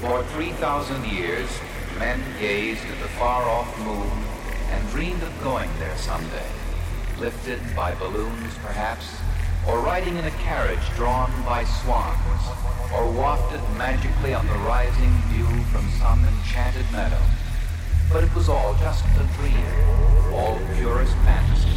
For 3,000 years, men gazed at the far-off moon and dreamed of going there someday, lifted by balloons perhaps, or riding in a carriage drawn by swans, or wafted magically on the rising view from some enchanted meadow. But it was all just a dream, all purest fantasy.